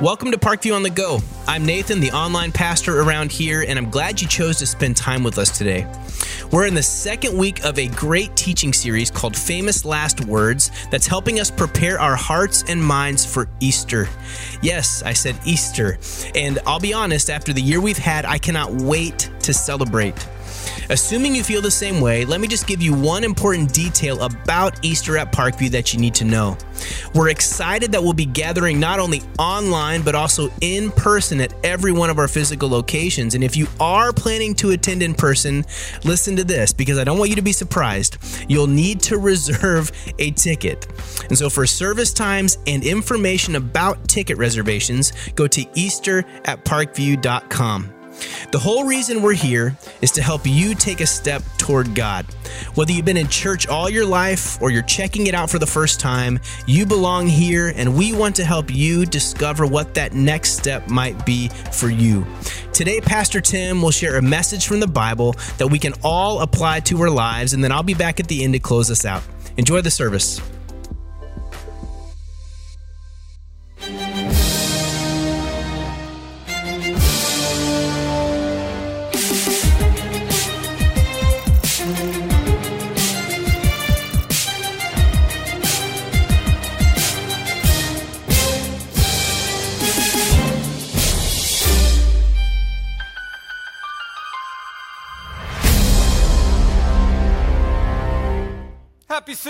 Welcome to Parkview on the Go. I'm Nathan, the online pastor around here, and I'm glad you chose to spend time with us today. We're in the second week of a great teaching series called Famous Last Words that's helping us prepare our hearts and minds for Easter. Yes, I said Easter. And I'll be honest, after the year we've had, I cannot wait to celebrate. Assuming you feel the same way, let me just give you one important detail about Easter at Parkview that you need to know. We're excited that we'll be gathering not only online, but also in person at every one of our physical locations. And if you are planning to attend in person, listen to this because I don't want you to be surprised. You'll need to reserve a ticket. And so for service times and information about ticket reservations, go to easter at parkview.com. The whole reason we're here is to help you take a step toward God. Whether you've been in church all your life or you're checking it out for the first time, you belong here and we want to help you discover what that next step might be for you. Today, Pastor Tim will share a message from the Bible that we can all apply to our lives, and then I'll be back at the end to close us out. Enjoy the service.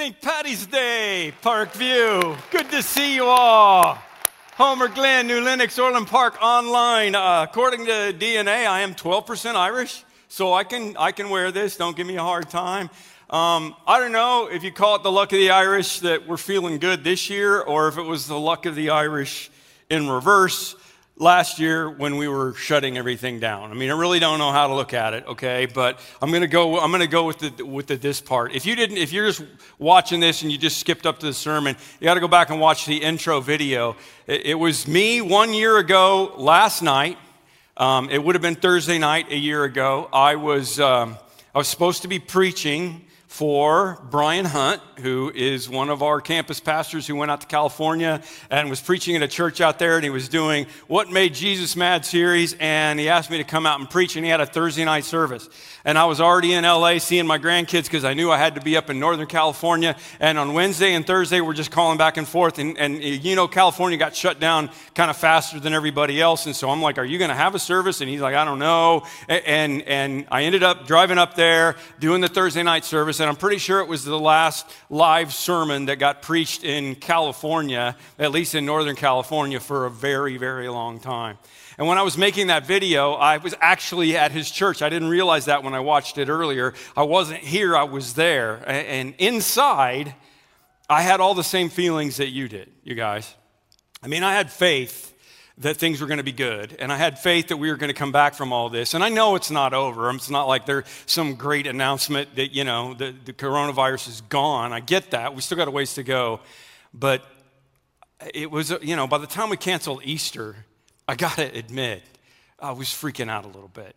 St. Patty's Day, Parkview. Good to see you all. Homer Glen, New Lenox, Orland Park online. Uh, according to DNA, I am 12% Irish, so I can, I can wear this. Don't give me a hard time. Um, I don't know if you call it the luck of the Irish that we're feeling good this year, or if it was the luck of the Irish in reverse last year when we were shutting everything down. I mean, I really don't know how to look at it, okay? But I'm gonna go. I'm gonna go with the with the this part. If you didn't, if you're just watching this and you just skipped up to the sermon, you got to go back and watch the intro video. It, it, was me one year ago last night. Um, it would have been Thursday night a year ago. I was um, I was supposed to be preaching for Brian Hunt, who is one of our campus pastors who went out to California and was preaching at a church out there. And he was doing What Made Jesus Mad series. And he asked me to come out and preach. And he had a Thursday night service. And I was already in LA seeing my grandkids because I knew I had to be up in Northern California. And on Wednesday and Thursday, we're just calling back and forth. And, and you know, California got shut down kind of faster than everybody else. And so I'm like, Are you going to have a service? And he's like, I don't know. And, and I ended up driving up there, doing the Thursday night service and I'm pretty sure it was the last live sermon that got preached in California, at least in Northern California, for a very, very long time. And when I was making that video, I was actually at his church. I didn't realize that when I watched it earlier. I wasn't here, I was there. And inside, I had all the same feelings that you did, you guys. I mean, I had faith that things were going to be good. And I had faith that we were going to come back from all this. And I know it's not over. It's not like there's some great announcement that, you know, the, the coronavirus is gone. I get that. We still got a ways to go. But it was, you know, by the time we canceled Easter, I got to admit, I was freaking out a little bit.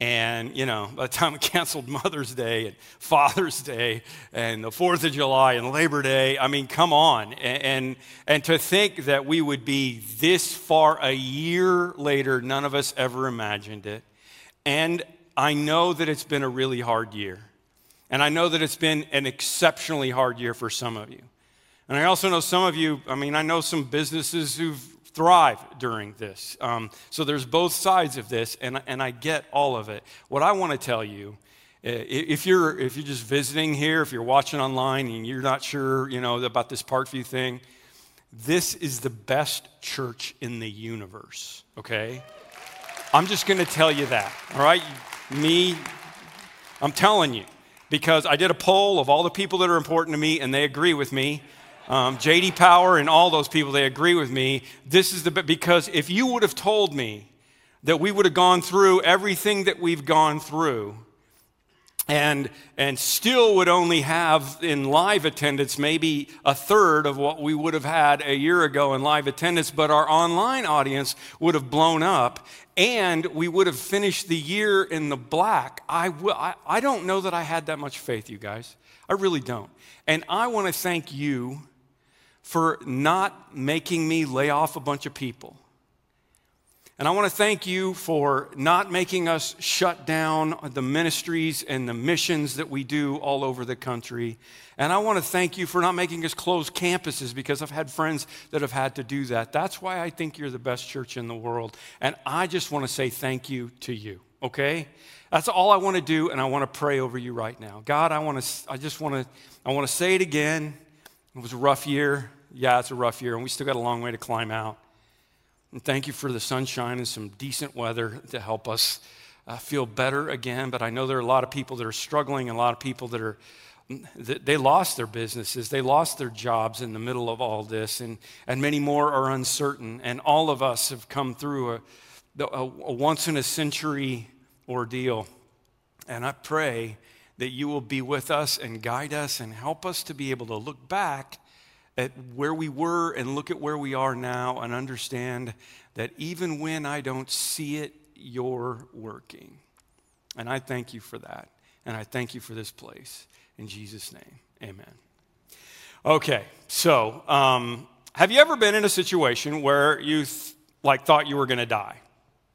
And, you know, by the time we canceled Mother's Day and Father's Day and the 4th of July and Labor Day, I mean, come on. And, and, and, to think that we would be this far a year later, none of us ever imagined it. And I know that it's been a really hard year. And I know that it's been an exceptionally hard year for some of you. And I also know some of you, I mean, I know some businesses who've thrive during this. Um, so there's both sides of this, and, and I get all of it. What I want to tell you, if you're, if you're just visiting here, if you're watching online and you're not sure, you know, about this Parkview thing, this is the best church in the universe, okay? I'm just going to tell you that, all right? Me, I'm telling you, because I did a poll of all the people that are important to me, and they agree with me um, JD Power and all those people, they agree with me. This is the because if you would have told me that we would have gone through everything that we've gone through and, and still would only have in live attendance maybe a third of what we would have had a year ago in live attendance, but our online audience would have blown up and we would have finished the year in the black. I, w- I, I don't know that I had that much faith, you guys. I really don't. And I want to thank you for not making me lay off a bunch of people. And I want to thank you for not making us shut down the ministries and the missions that we do all over the country. And I want to thank you for not making us close campuses because I've had friends that have had to do that. That's why I think you're the best church in the world. And I just want to say thank you to you, okay? That's all I want to do, and I want to pray over you right now. God, I want to, I just want to, I want to say it again. It was a rough year. Yeah, it's a rough year, and we still got a long way to climb out. And thank you for the sunshine and some decent weather to help us uh, feel better again. But I know there are a lot of people that are struggling, and a lot of people that are they lost their businesses, they lost their jobs in the middle of all this, and, and many more are uncertain. And all of us have come through a, a, a once in a century ordeal. And I pray that you will be with us and guide us and help us to be able to look back at where we were and look at where we are now and understand that even when I don't see it, you're working. And I thank you for that. And I thank you for this place. In Jesus' name, amen. Okay, so um, have you ever been in a situation where you th- like thought you were going to die?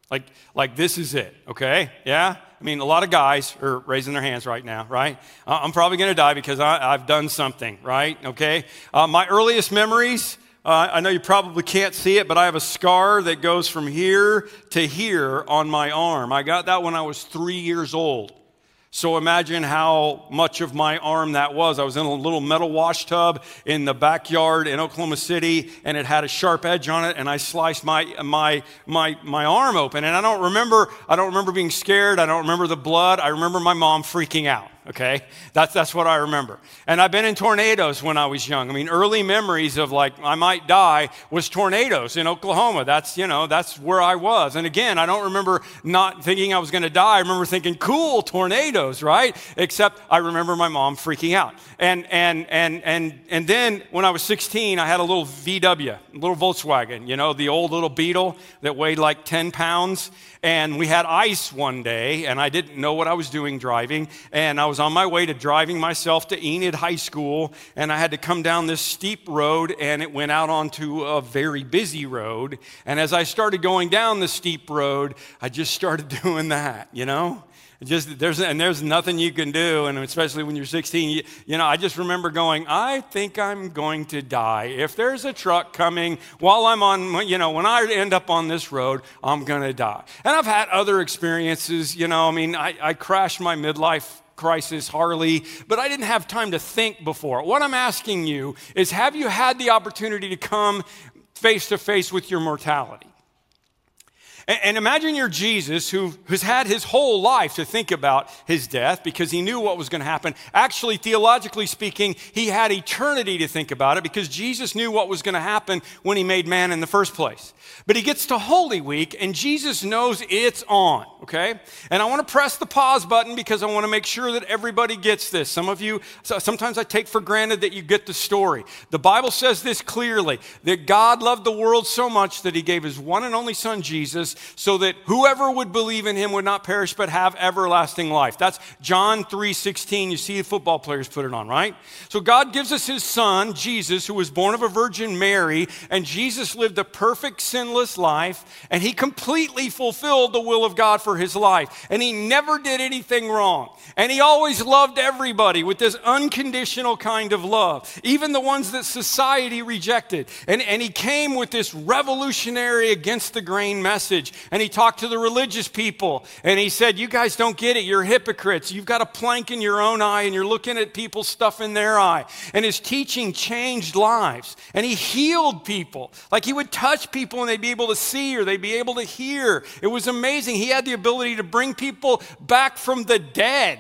Like, like this is it, okay? Yeah? I mean, a lot of guys are raising their hands right now, right? Uh, I'm probably going to die because I, have done something, right? Okay? Uh, my earliest memories, uh, I know you probably can't see it, but I have a scar that goes from here to here on my arm. I got that when I was three years old. So imagine how much of my arm that was. I was in a little metal wash tub in the backyard in Oklahoma City, and it had a sharp edge on it, and I sliced my, my, my, my arm open. And I don't remember, I don't remember being scared. I don't remember the blood. I remember my mom freaking out okay? That's, that's what I remember. And I've been in tornadoes when I was young. I mean, early memories of like, I might die was tornadoes in Oklahoma. That's, you know, that's where I was. And again, I don't remember not thinking I was going to die. I remember thinking, cool, tornadoes, right? Except I remember my mom freaking out. And, and, and, and, and then when I was 16, I had a little VW, a little Volkswagen, you know, the old little Beetle that weighed like 10 pounds. And we had ice one day, and I didn't know what I was doing driving. And I was on my way to driving myself to Enid High School, and I had to come down this steep road, and it went out onto a very busy road. And as I started going down the steep road, I just started doing that, you know? Just there's and there's nothing you can do and especially when you're 16 you, you, know i just remember going i think i'm going to die if there's a truck coming while i'm on you know when i end up on this road i'm going to die and i've had other experiences you know i mean i, I crashed my midlife crisis, Harley, but I didn't have time to think before. What I'm asking you is have you had the opportunity to come face to face with your mortality? And imagine you're Jesus who, who's had his whole life to think about his death because he knew what was going to happen. Actually, theologically speaking, he had eternity to think about it because Jesus knew what was going to happen when he made man in the first place. But he gets to Holy Week and Jesus knows it's on, okay? And I want to press the pause button because I want to make sure that everybody gets this. Some of you, sometimes I take for granted that you get the story. The Bible says this clearly that God loved the world so much that he gave his one and only son, Jesus so that whoever would believe in him would not perish but have everlasting life. That's John 3:16. You see the football players put it on, right? So God gives us his son, Jesus, who was born of a virgin Mary, and Jesus lived a perfect sinless life, and he completely fulfilled the will of God for his life. And he never did anything wrong. And he always loved everybody with this unconditional kind of love, even the ones that society rejected. And, and he came with this revolutionary against the grain message and he talked to the religious people and he said, You guys don't get it. You're hypocrites. You've got a plank in your own eye and you're looking at people's stuff in their eye. And his teaching changed lives and he healed people. Like he would touch people and they'd be able to see or they'd be able to hear. It was amazing. He had the ability to bring people back from the dead.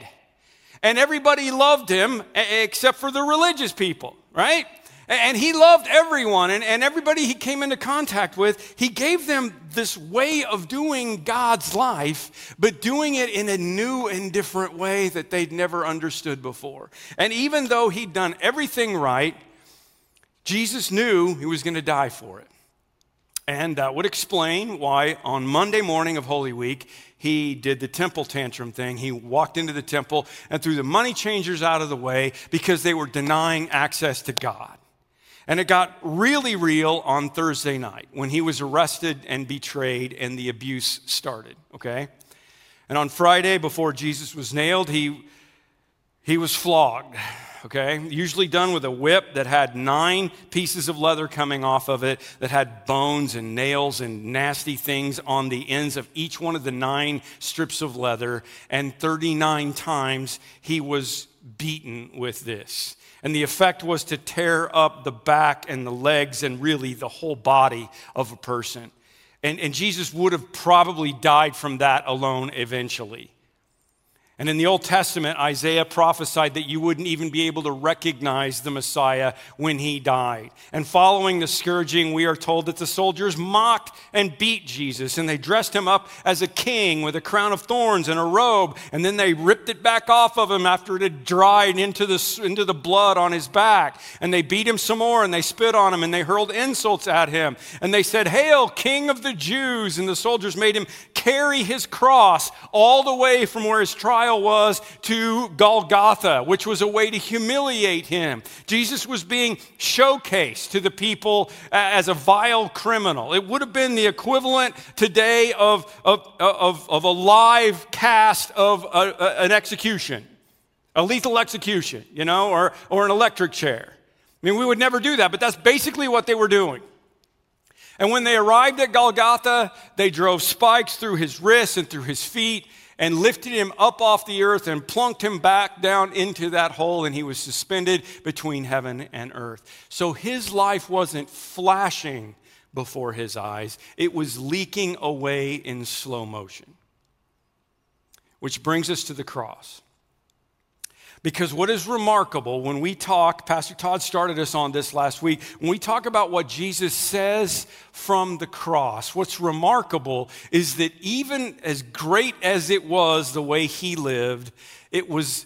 And everybody loved him except for the religious people, right? And he loved everyone and, everybody he came into contact with. He gave them this way of doing God's life, but doing it in a new and different way that they'd never understood before. And even though he'd done everything right, Jesus knew he was going to die for it. And that would explain why on Monday morning of Holy Week, he did the temple tantrum thing. He walked into the temple and threw the money changers out of the way because they were denying access to God. And it got really real on Thursday night when he was arrested and betrayed and the abuse started, okay? And on Friday, before Jesus was nailed, he, he was flogged, okay? Usually done with a whip that had nine pieces of leather coming off of it, that had bones and nails and nasty things on the ends of each one of the nine strips of leather. And 39 times he was beaten with this. And the effect was to tear up the back and the legs and really the whole body of a person. And, and Jesus would have probably died from that alone eventually. And in the Old Testament, Isaiah prophesied that you wouldn't even be able to recognize the Messiah when he died. And following the scourging, we are told that the soldiers mocked and beat Jesus, and they dressed him up as a king with a crown of thorns and a robe, and then they ripped it back off of him after it had dried into the, into the blood on his back. And they beat him some more, and they spit on him, and they hurled insults at him. And they said, Hail, King of the Jews! And the soldiers made him carry his cross all the way from where his trial trial was to Golgotha, which was a way to humiliate him. Jesus was being showcased to the people uh, as a vile criminal. It would have been the equivalent today of, of, of, of a live cast of a, a, an execution, a lethal execution, you know, or, or an electric chair. I mean, we would never do that, but that's basically what they were doing. And when they arrived at Golgotha, they drove spikes through his wrists and through his feet and lifted him up off the earth and plunked him back down into that hole, and he was suspended between heaven and earth. So his life wasn't flashing before his eyes, it was leaking away in slow motion. Which brings us to the cross. Because what is remarkable when we talk, Pastor Todd started us on this last week, when we talk about what Jesus says from the cross, what's remarkable is that even as great as it was the way he lived, it was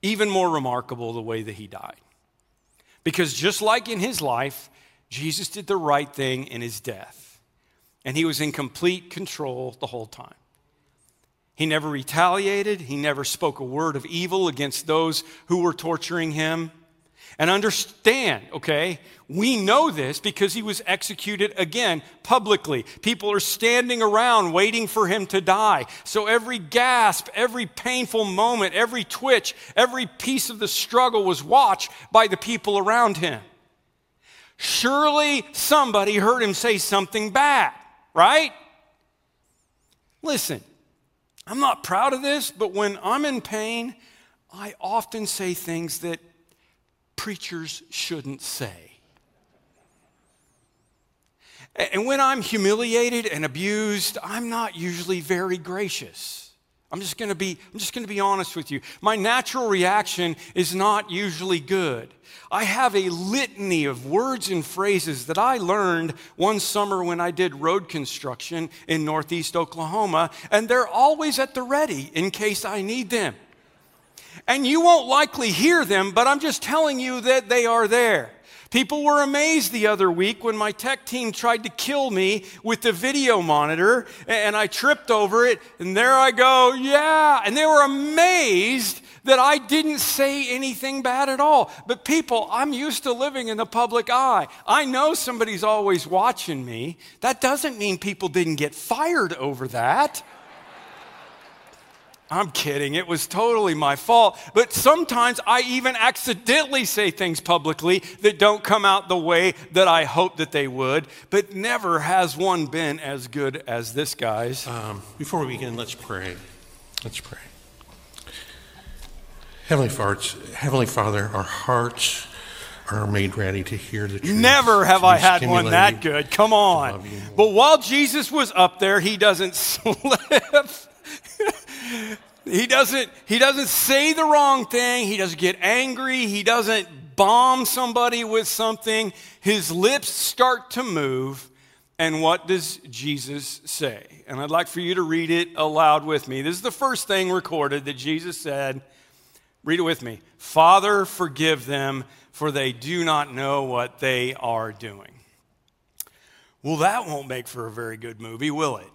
even more remarkable the way that he died. Because just like in his life, Jesus did the right thing in his death, and he was in complete control the whole time. He never retaliated. He never spoke a word of evil against those who were torturing him. And understand, okay, we know this because he was executed again publicly. People are standing around waiting for him to die. So every gasp, every painful moment, every twitch, every piece of the struggle was watched by the people around him. Surely somebody heard him say something bad, right? Listen, I'm not proud of this, but when I'm in pain, I often say things that preachers shouldn't say. And when I'm humiliated and abused, I'm not usually very gracious. I'm just to be I'm just to be honest with you. My natural reaction is not usually good. I have a litany of words and phrases that I learned one summer when I did road construction in Northeast Oklahoma, and they're always at the ready in case I need them. And you won't likely hear them, but I'm just telling you that they are there. People were amazed the other week when my tech team tried to kill me with the video monitor and I tripped over it and there I go, yeah. And they were amazed that I didn't say anything bad at all. But people, I'm used to living in the public eye. I know somebody's always watching me. That doesn't mean people didn't get fired over that. I'm kidding. It was totally my fault. But sometimes I even accidentally say things publicly that don't come out the way that I hope that they would. But never has one been as good as this guy's. Um, before we begin, let's pray. Let's pray. Heavenly, farts, Heavenly Father, our hearts are made ready to hear the truth. Never have I had one that good. Come on. But while Jesus was up there, he doesn't slip. He doesn't he doesn't say the wrong thing. He doesn't get angry. He doesn't bomb somebody with something. His lips start to move. And what does Jesus say? And I'd like for you to read it aloud with me. This is the first thing recorded that Jesus said Read it with me. Father, forgive them, for they do not know what they are doing. Well, that won't make for a very good movie, will it?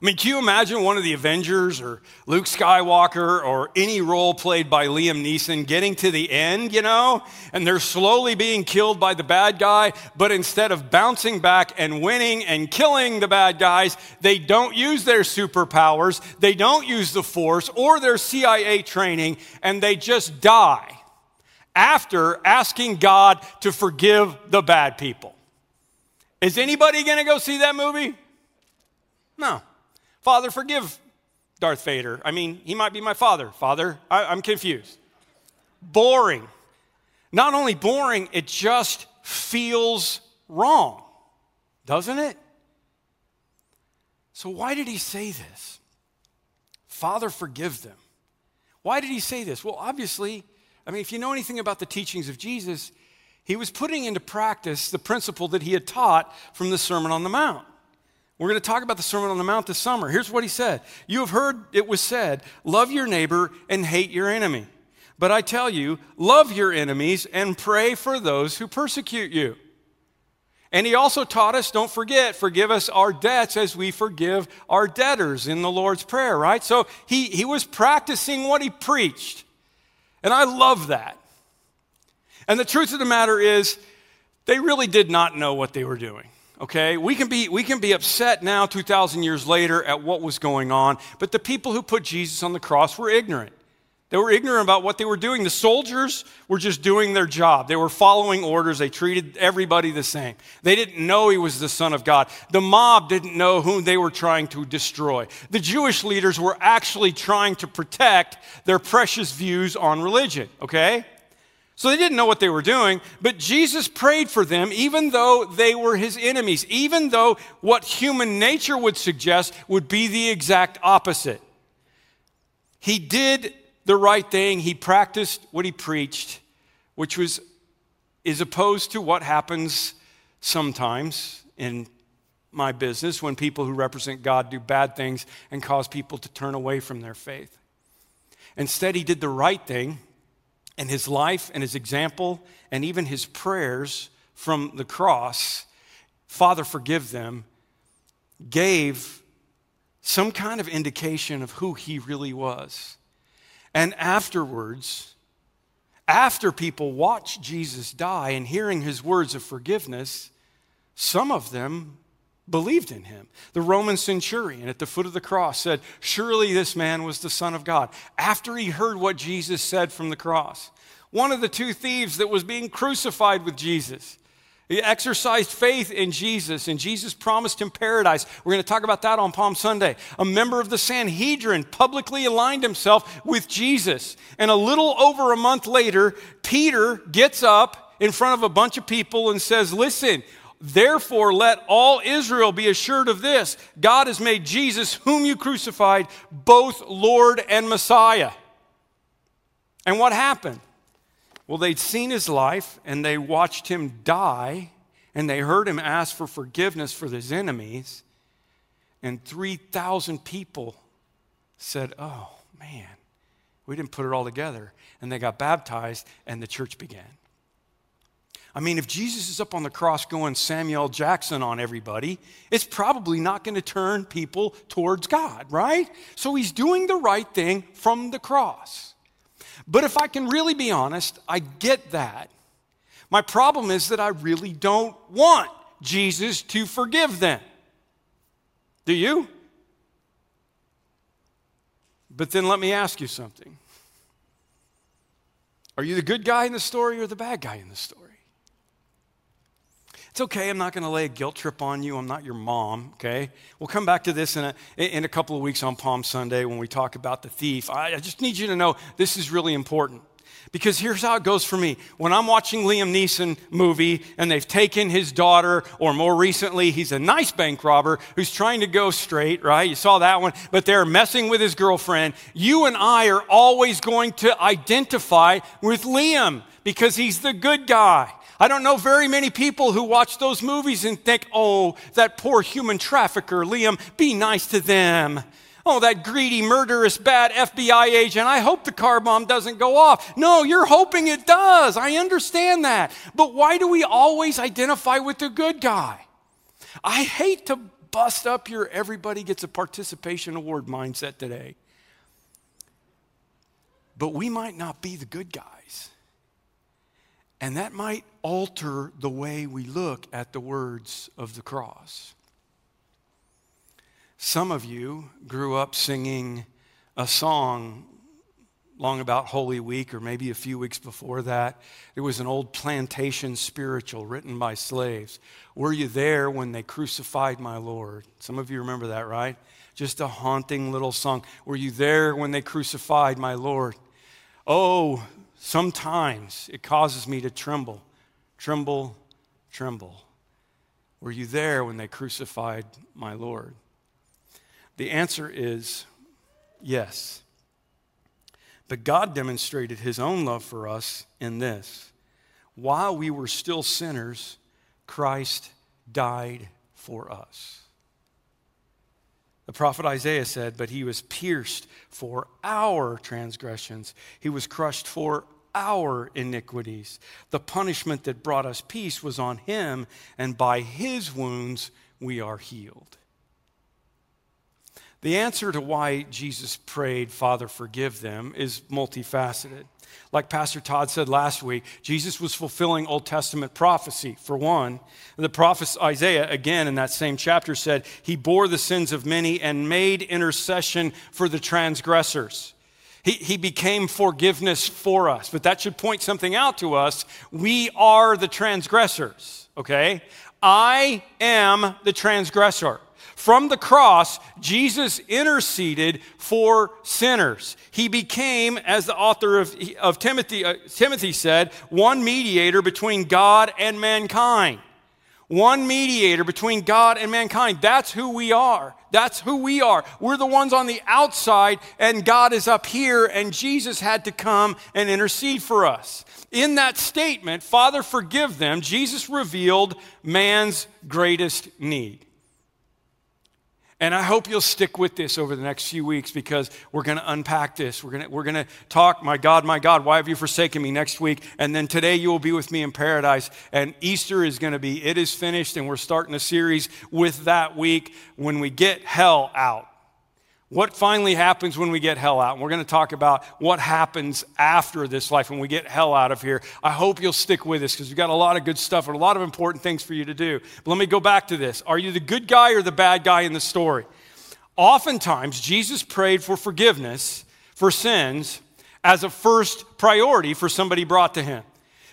I mean, can you imagine one of the Avengers or Luke Skywalker or any role played by Liam Neeson getting to the end, you know, and they're slowly being killed by the bad guy, but instead of bouncing back and winning and killing the bad guys, they don't use their superpowers, they don't use the Force or their CIA training, and they just die after asking God to forgive the bad people. Is anybody going to go see that movie? No. Father, forgive Darth Vader. I mean, he might be my father. Father, I, am confused. Boring. Not only boring, it just feels wrong, doesn't it? So, why did he say this? Father, forgive them. Why did he say this? Well, obviously, I mean, if you know anything about the teachings of Jesus, he was putting into practice the principle that he had taught from the Sermon on the Mount. We're going to talk about the Sermon on the Mount this summer. Here's what he said You have heard it was said, love your neighbor and hate your enemy. But I tell you, love your enemies and pray for those who persecute you. And he also taught us, don't forget, forgive us our debts as we forgive our debtors in the Lord's Prayer, right? So he, he was practicing what he preached. And I love that. And the truth of the matter is, they really did not know what they were doing okay? We can, be, we can be upset now, 2,000 years later, at what was going on, but the people who put Jesus on the cross were ignorant. They were ignorant about what they were doing. The soldiers were just doing their job. They were following orders. They treated everybody the same. They didn't know he was the Son of God. The mob didn't know whom they were trying to destroy. The Jewish leaders were actually trying to protect their precious views on religion, okay? So they didn't know what they were doing, but Jesus prayed for them even though they were his enemies, even though what human nature would suggest would be the exact opposite. He did the right thing, he practiced what he preached, which was is opposed to what happens sometimes in my business when people who represent God do bad things and cause people to turn away from their faith. Instead, he did the right thing and his life and his example and even his prayers from the cross, Father, forgive them, gave some kind of indication of who he really was. And afterwards, after people watched Jesus die and hearing his words of forgiveness, some of them believed in him. The Roman centurion at the foot of the cross said, Surely this man was the Son of God. After he heard what Jesus said from the cross, one of the two thieves that was being crucified with Jesus. He exercised faith in Jesus, and Jesus promised him paradise. We're going to talk about that on Palm Sunday. A member of the Sanhedrin publicly aligned himself with Jesus. And a little over a month later, Peter gets up in front of a bunch of people and says, Listen, Therefore, let all Israel be assured of this God has made Jesus, whom you crucified, both Lord and Messiah. And what happened? Well, they'd seen his life and they watched him die and they heard him ask for forgiveness for his enemies. And 3,000 people said, Oh, man, we didn't put it all together. And they got baptized and the church began. I mean, if Jesus is up on the cross going Samuel Jackson on everybody, it's probably not going to turn people towards God, right? So he's doing the right thing from the cross. But if I can really be honest, I get that. My problem is that I really don't want Jesus to forgive them. Do you? But then let me ask you something. Are you the good guy in the story or the bad guy in the story? It's okay. I'm not going to lay a guilt trip on you. I'm not your mom, okay? We'll come back to this in a, in a couple of weeks on Palm Sunday when we talk about the thief. I, I just need you to know this is really important. Because here's how it goes for me. When I'm watching Liam Neeson movie and they've taken his daughter, or more recently, he's a nice bank robber who's trying to go straight, right? You saw that one, but they're messing with his girlfriend. You and I are always going to identify with Liam because he's the good guy. I don't know very many people who watch those movies and think, oh, that poor human trafficker, Liam, be nice to them. Oh, that greedy, murderous, bad FBI agent, I hope the car bomb doesn't go off. No, you're hoping it does. I understand that. But why do we always identify with the good guy? I hate to bust up your everybody gets a participation award mindset today. But we might not be the good guys. And that might alter the way we look at the words of the cross. Some of you grew up singing a song long about Holy Week, or maybe a few weeks before that. It was an old plantation spiritual written by slaves. Were you there when they crucified my Lord? Some of you remember that, right? Just a haunting little song. Were you there when they crucified my Lord? Oh, sometimes it causes me to tremble, tremble, tremble. Were you there when they crucified my Lord? The answer is yes. But God demonstrated his own love for us in this while we were still sinners, Christ died for us. The prophet Isaiah said, But he was pierced for our transgressions, he was crushed for our iniquities. The punishment that brought us peace was on him, and by his wounds we are healed. The answer to why Jesus prayed, Father, forgive them, is multifaceted. Like Pastor Todd said last week, Jesus was fulfilling Old Testament prophecy. For one, the prophet Isaiah, again in that same chapter, said, He bore the sins of many and made intercession for the transgressors. He, he became forgiveness for us. But that should point something out to us. We are the transgressors, okay? I am the transgressor. From the cross, Jesus interceded for sinners. He became, as the author of, of Timothy, uh, Timothy said, one mediator between God and mankind. One mediator between God and mankind. That's who we are. That's who we are. We're the ones on the outside, and God is up here, and Jesus had to come and intercede for us. In that statement, Father, forgive them, Jesus revealed man's greatest need. And I hope you'll stick with this over the next few weeks because we're going to unpack this. We're going to, we're to talk, my God, my God, why have you forsaken me next week? And then today you will be with me in paradise. And Easter is going to be, it is finished. And we're starting a series with that week when we get hell out. What finally happens when we get hell out? And we're going to talk about what happens after this life when we get hell out of here. I hope you'll stick with us because we've got a lot of good stuff and a lot of important things for you to do. But let me go back to this. Are you the good guy or the bad guy in the story? Oftentimes, Jesus prayed for forgiveness for sins as a first priority for somebody brought to him.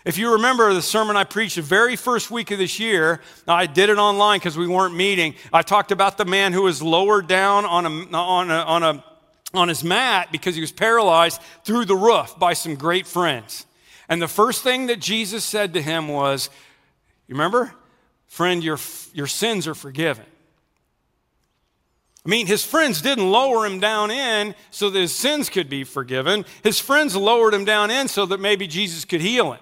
If you remember the sermon I preached the very first week of this year, I did it online because we weren't meeting. I talked about the man who was lowered down on a, on a, on a on his mat because he was paralyzed through the roof by some great friends. And the first thing that Jesus said to him was, You remember? Friend, your, your sins are forgiven. I mean, his friends didn't lower him down in so that his sins could be forgiven. His friends lowered him down in so that maybe Jesus could heal him.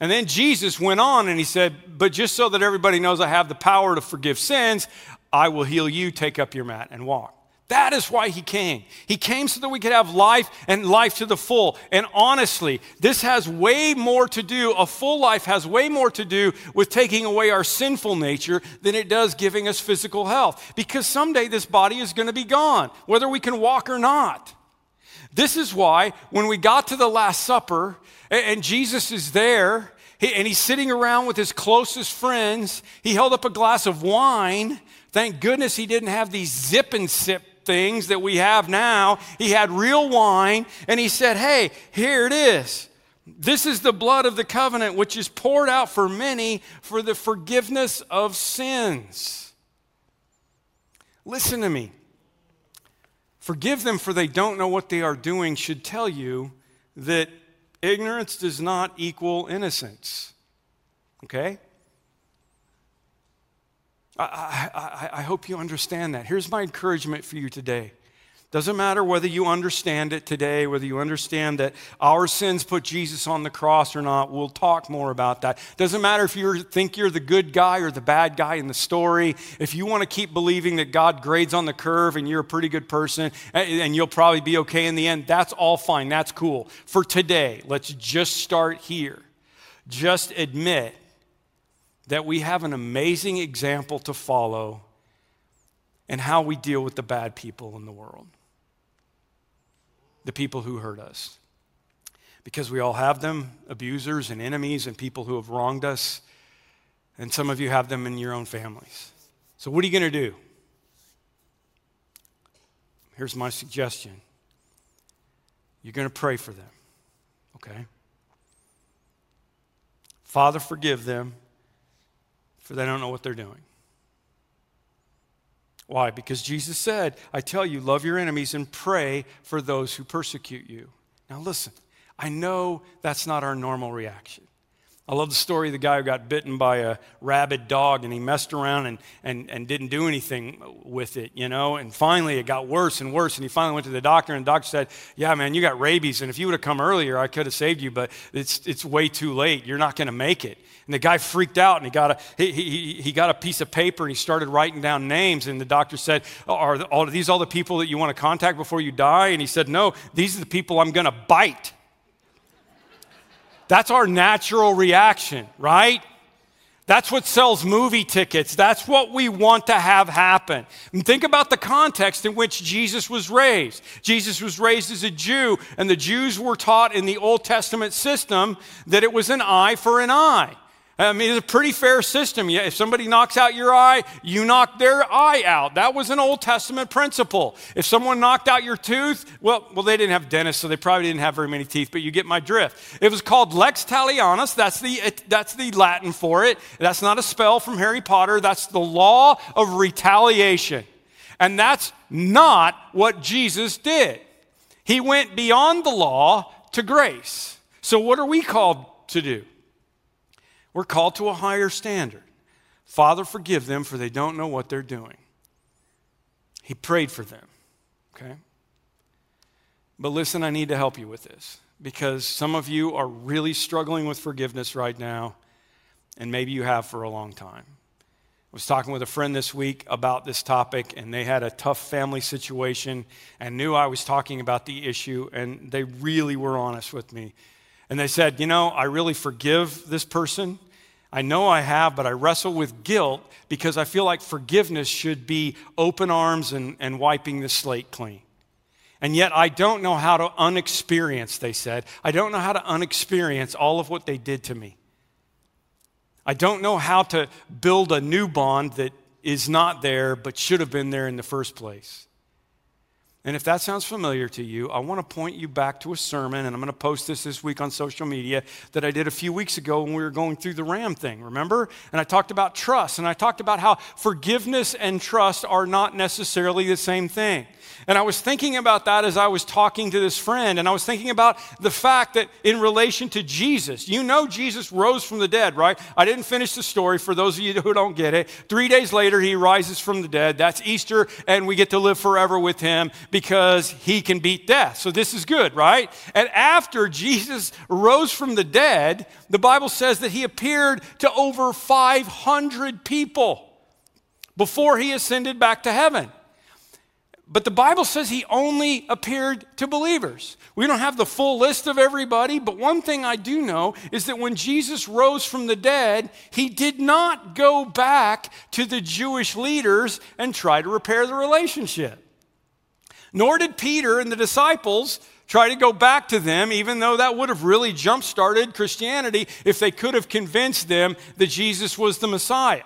And then Jesus went on and he said, But just so that everybody knows I have the power to forgive sins, I will heal you, take up your mat, and walk. That is why he came. He came so that we could have life and life to the full. And honestly, this has way more to do, a full life has way more to do with taking away our sinful nature than it does giving us physical health. Because someday this body is going to be gone, whether we can walk or not. This is why when we got to the Last Supper and Jesus is there and he's sitting around with his closest friends, he held up a glass of wine. Thank goodness he didn't have these zip and sip things that we have now. He had real wine and he said, Hey, here it is. This is the blood of the covenant, which is poured out for many for the forgiveness of sins. Listen to me. Forgive them for they don't know what they are doing should tell you that ignorance does not equal innocence. Okay? I, I, I, hope you understand that. Here's my encouragement for you today doesn't matter whether you understand it today, whether you understand that our sins put Jesus on the cross or not. We'll talk more about that. Doesn't matter if you think you're the good guy or the bad guy in the story. If you want to keep believing that God grades on the curve and you're a pretty good person eh, and you'll probably be okay in the end, that's all fine. That's cool. For today, let's just start here. Just admit that we have an amazing example to follow and how we deal with the bad people in the world, the people who hurt us. Because we all have them abusers and enemies and people who have wronged us. And some of you have them in your own families. So, what are you going to do? Here's my suggestion you're going to pray for them, okay? Father, forgive them, for they don't know what they're doing. Why? Because Jesus said, I tell you, love your enemies and pray for those who persecute you. Now, listen, I know that's not our normal reaction. I love the story of the guy who got bitten by a rabid dog and he messed around and, and, and didn't do anything with it, you know? And finally it got worse and worse. And he finally went to the doctor and the doctor said, Yeah, man, you got rabies. And if you would have come earlier, I could have saved you, but it's, it's way too late. You're not going to make it. And the guy freaked out and he got, a, he, he, he got a piece of paper and he started writing down names. And the doctor said, Are all, these all the people that you want to contact before you die? And he said, No, these are the people I'm going to bite. That's our natural reaction, right? That's what sells movie tickets. That's what we want to have happen. And think about the context in which Jesus was raised. Jesus was raised as a Jew, and the Jews were taught in the Old Testament system that it was an eye for an eye. I mean, it's a pretty fair system. If somebody knocks out your eye, you knock their eye out. That was an Old Testament principle. If someone knocked out your tooth, well, well, they didn't have dentists, so they probably didn't have very many teeth, but you get my drift. It was called lex talionis. That's the, that's the Latin for it. That's not a spell from Harry Potter. That's the law of retaliation. And that's not what Jesus did. He went beyond the law to grace. So, what are we called to do? We're called to a higher standard. Father, forgive them, for they don't know what they're doing. He prayed for them, okay? But listen, I need to help you with this because some of you are really struggling with forgiveness right now, and maybe you have for a long time. I was talking with a friend this week about this topic, and they had a tough family situation and knew I was talking about the issue, and they really were honest with me. And they said, You know, I really forgive this person, I know I have, but I wrestle with guilt because I feel like forgiveness should be open arms and, and wiping the slate clean. And yet I don't know how to unexperience, they said. I don't know how to unexperience all of what they did to me. I don't know how to build a new bond that is not there but should have been there in the first place. And if that sounds familiar to you, I want to point you back to a sermon, and I'm going to post this this week on social media that I did a few weeks ago when we were going through the RAM thing, remember? And I talked about trust, and I talked about how forgiveness and trust are not necessarily the same thing. And I was thinking about that as I was talking to this friend, and I was thinking about the fact that in relation to Jesus, you know, Jesus rose from the dead, right? I didn't finish the story for those of you who don't get it. Three days later, he rises from the dead. That's Easter, and we get to live forever with him because he can beat death. So this is good, right? And after Jesus rose from the dead, the Bible says that he appeared to over 500 people before he ascended back to heaven. But the Bible says he only appeared to believers. We don't have the full list of everybody, but one thing I do know is that when Jesus rose from the dead, he did not go back to the Jewish leaders and try to repair the relationship. Nor did Peter and the disciples try to go back to them, even though that would have really jump started Christianity if they could have convinced them that Jesus was the Messiah.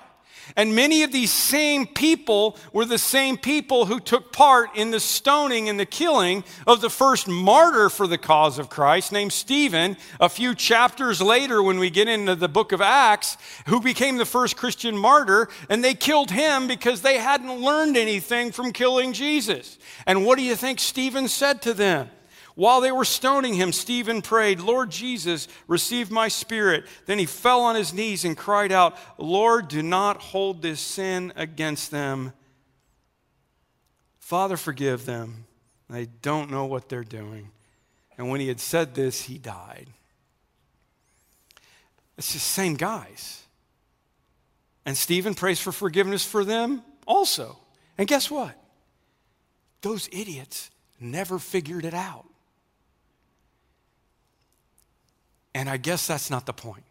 And many of these same people were the same people who took part in the stoning and the killing of the first martyr for the cause of Christ, named Stephen, a few chapters later when we get into the book of Acts, who became the first Christian martyr. And they killed him because they hadn't learned anything from killing Jesus. And what do you think Stephen said to them? While they were stoning him, Stephen prayed, Lord Jesus, receive my spirit. Then he fell on his knees and cried out, Lord, do not hold this sin against them. Father, forgive them. They don't know what they're doing. And when he had said this, he died. It's the same guys. And Stephen prays for forgiveness for them also. And guess what? Those idiots never figured it out. And I guess that's not the point.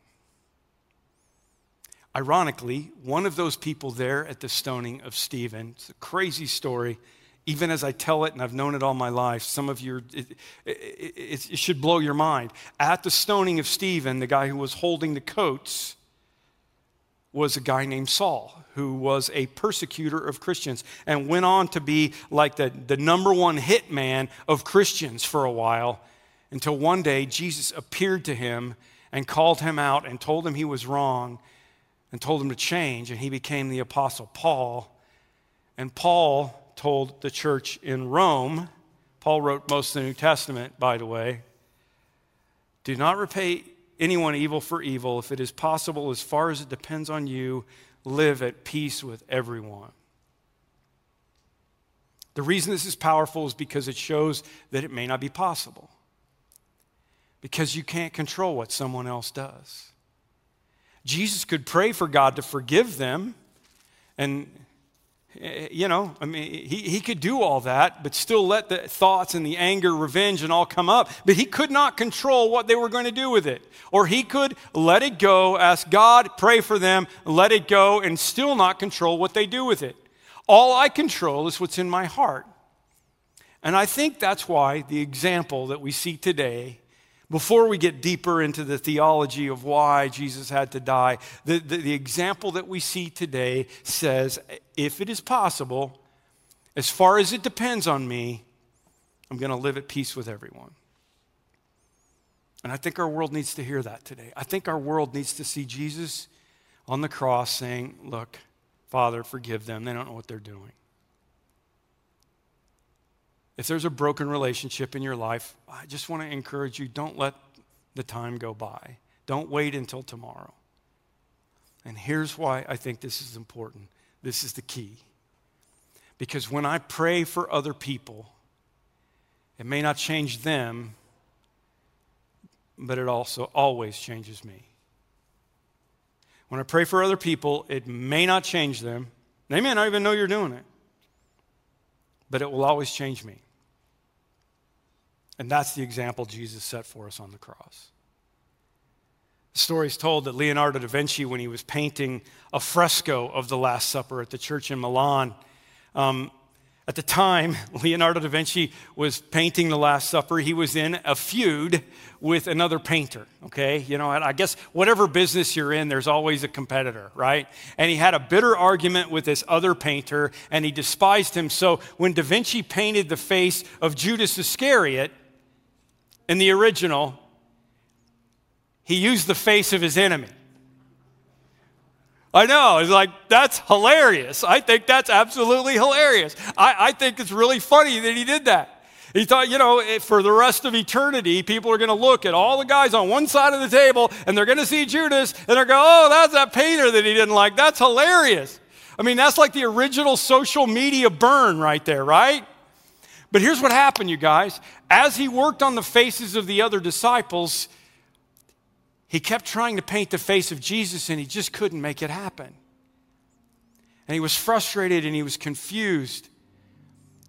Ironically, one of those people there at the stoning of Stephen, it's a crazy story. Even as I tell it, and I've known it all my life, some of you, it, it, it, should blow your mind. At the stoning of Stephen, the guy who was holding the coats was a guy named Saul, who was a persecutor of Christians and went on to be like the, the number one hit man of Christians for a while until one day Jesus appeared to him and called him out and told him he was wrong and told him to change, and he became the Apostle Paul. And Paul told the church in Rome, Paul wrote most of the New Testament, by the way, do not repay anyone evil for evil. If it is possible, as far as it depends on you, live at peace with everyone. The reason this is powerful is because it shows that it may not be possible. Because you can't control what someone else does. Jesus could pray for God to forgive them and eh, you know, I mean, he, he could do all that, but still let the thoughts and the anger, revenge, and all come up. But he could not control what they were going to do with it. Or he could let it go, ask God, pray for them, let it go, and still not control what they do with it. All I control is what's in my heart. And I think that's why the example that we see today before we get deeper into the theology of why Jesus had to die, the, the, the, example that we see today says if it is possible, as far as it depends on me, I'm going to live at peace with everyone. And I think our world needs to hear that today. I think our world needs to see Jesus on the cross saying, Look, Father, forgive them. They don't know what they're doing. If there's a broken relationship in your life, I just want to encourage you don't let the time go by. Don't wait until tomorrow. And here's why I think this is important this is the key. Because when I pray for other people, it may not change them, but it also always changes me. When I pray for other people, it may not change them. They may not even know you're doing it, but it will always change me. And that's the example Jesus set for us on the cross. The story is told that Leonardo da Vinci, when he was painting a fresco of the Last Supper at the church in Milan, um, at the time Leonardo da Vinci was painting the Last Supper, he was in a feud with another painter. Okay, you know, I guess whatever business you're in, there's always a competitor, right? And he had a bitter argument with this other painter, and he despised him. So when da Vinci painted the face of Judas Iscariot, in the original, he used the face of his enemy. I know, it's like, that's hilarious. I think that's absolutely hilarious. I, I think it's really funny that he did that. He thought, you know, for the rest of eternity, people are going to look at all the guys on one side of the table and they're going to see Judas and they're going, oh, that's that painter that he didn't like. That's hilarious. I mean, that's like the original social media burn right there, right? But here's what happened, you guys. As he worked on the faces of the other disciples, he kept trying to paint the face of Jesus and he just couldn't make it happen. And he was frustrated and he was confused.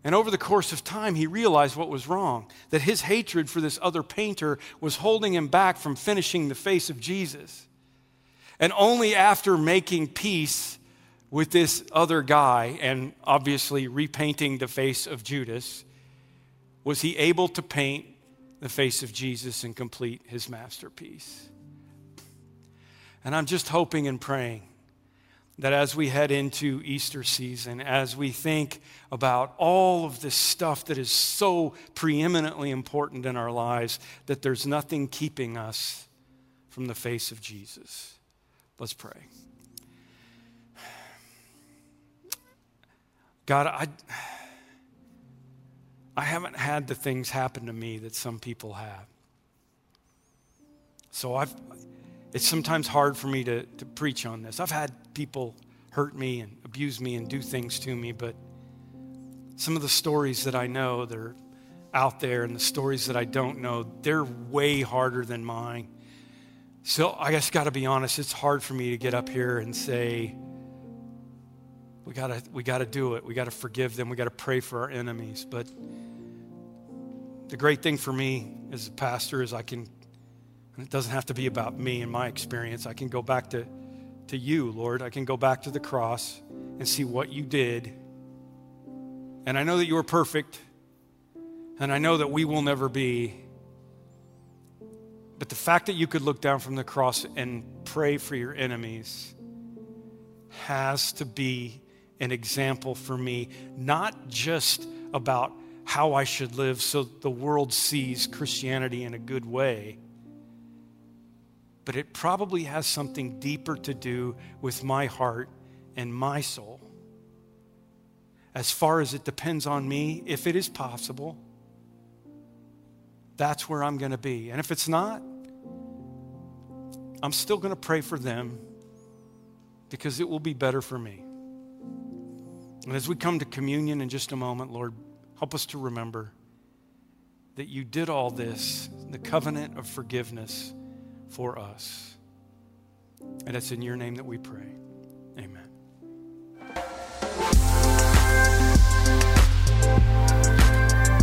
And over the course of time, he realized what was wrong that his hatred for this other painter was holding him back from finishing the face of Jesus. And only after making peace with this other guy and obviously repainting the face of Judas was he able to paint the face of Jesus and complete his masterpiece. And I'm just hoping and praying that as we head into Easter season, as we think about all of this stuff that is so preeminently important in our lives, that there's nothing keeping us from the face of Jesus. Let's pray. God, I. I haven't had the things happen to me that some people have. So I've, it's sometimes hard for me to, to preach on this. I've had people hurt me and abuse me and do things to me, but some of the stories that I know that are out there and the stories that I don't know, they're way harder than mine. So I just got to be honest, it's hard for me to get up here and say, we gotta, we gotta do it. We gotta forgive them. We gotta pray for our enemies. But the great thing for me as a pastor is I can, and it doesn't have to be about me and my experience. I can go back to, to you, Lord. I can go back to the cross and see what you did. And I know that you are perfect, and I know that we will never be. But the fact that you could look down from the cross and pray for your enemies has to be an example for me, not just about how I should live so the world sees Christianity in a good way, but it probably has something deeper to do with my heart and my soul. As far as it depends on me, if it is possible, that's where I'm going to be. And if it's not, I'm still going to pray for them because it will be better for me. And as we come to communion in just a moment, Lord, help us to remember that you did all this, the covenant of forgiveness for us. And it's in your name that we pray. Amen.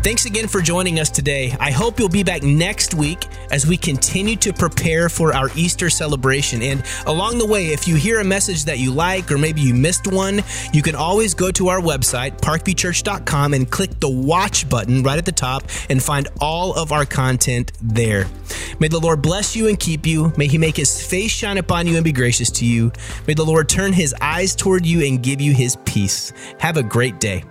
Thanks again for joining us today. I hope you'll be back next week as we continue to prepare for our Easter celebration. And along the way, if you hear a message that you like or maybe you missed one, you can always go to our website, parkviewchurch.com, and click the watch button right at the top and find all of our content there. May the Lord bless you and keep you. May he make his face shine upon you and be gracious to you. May the Lord turn his eyes toward you and give you his peace. Have a great day.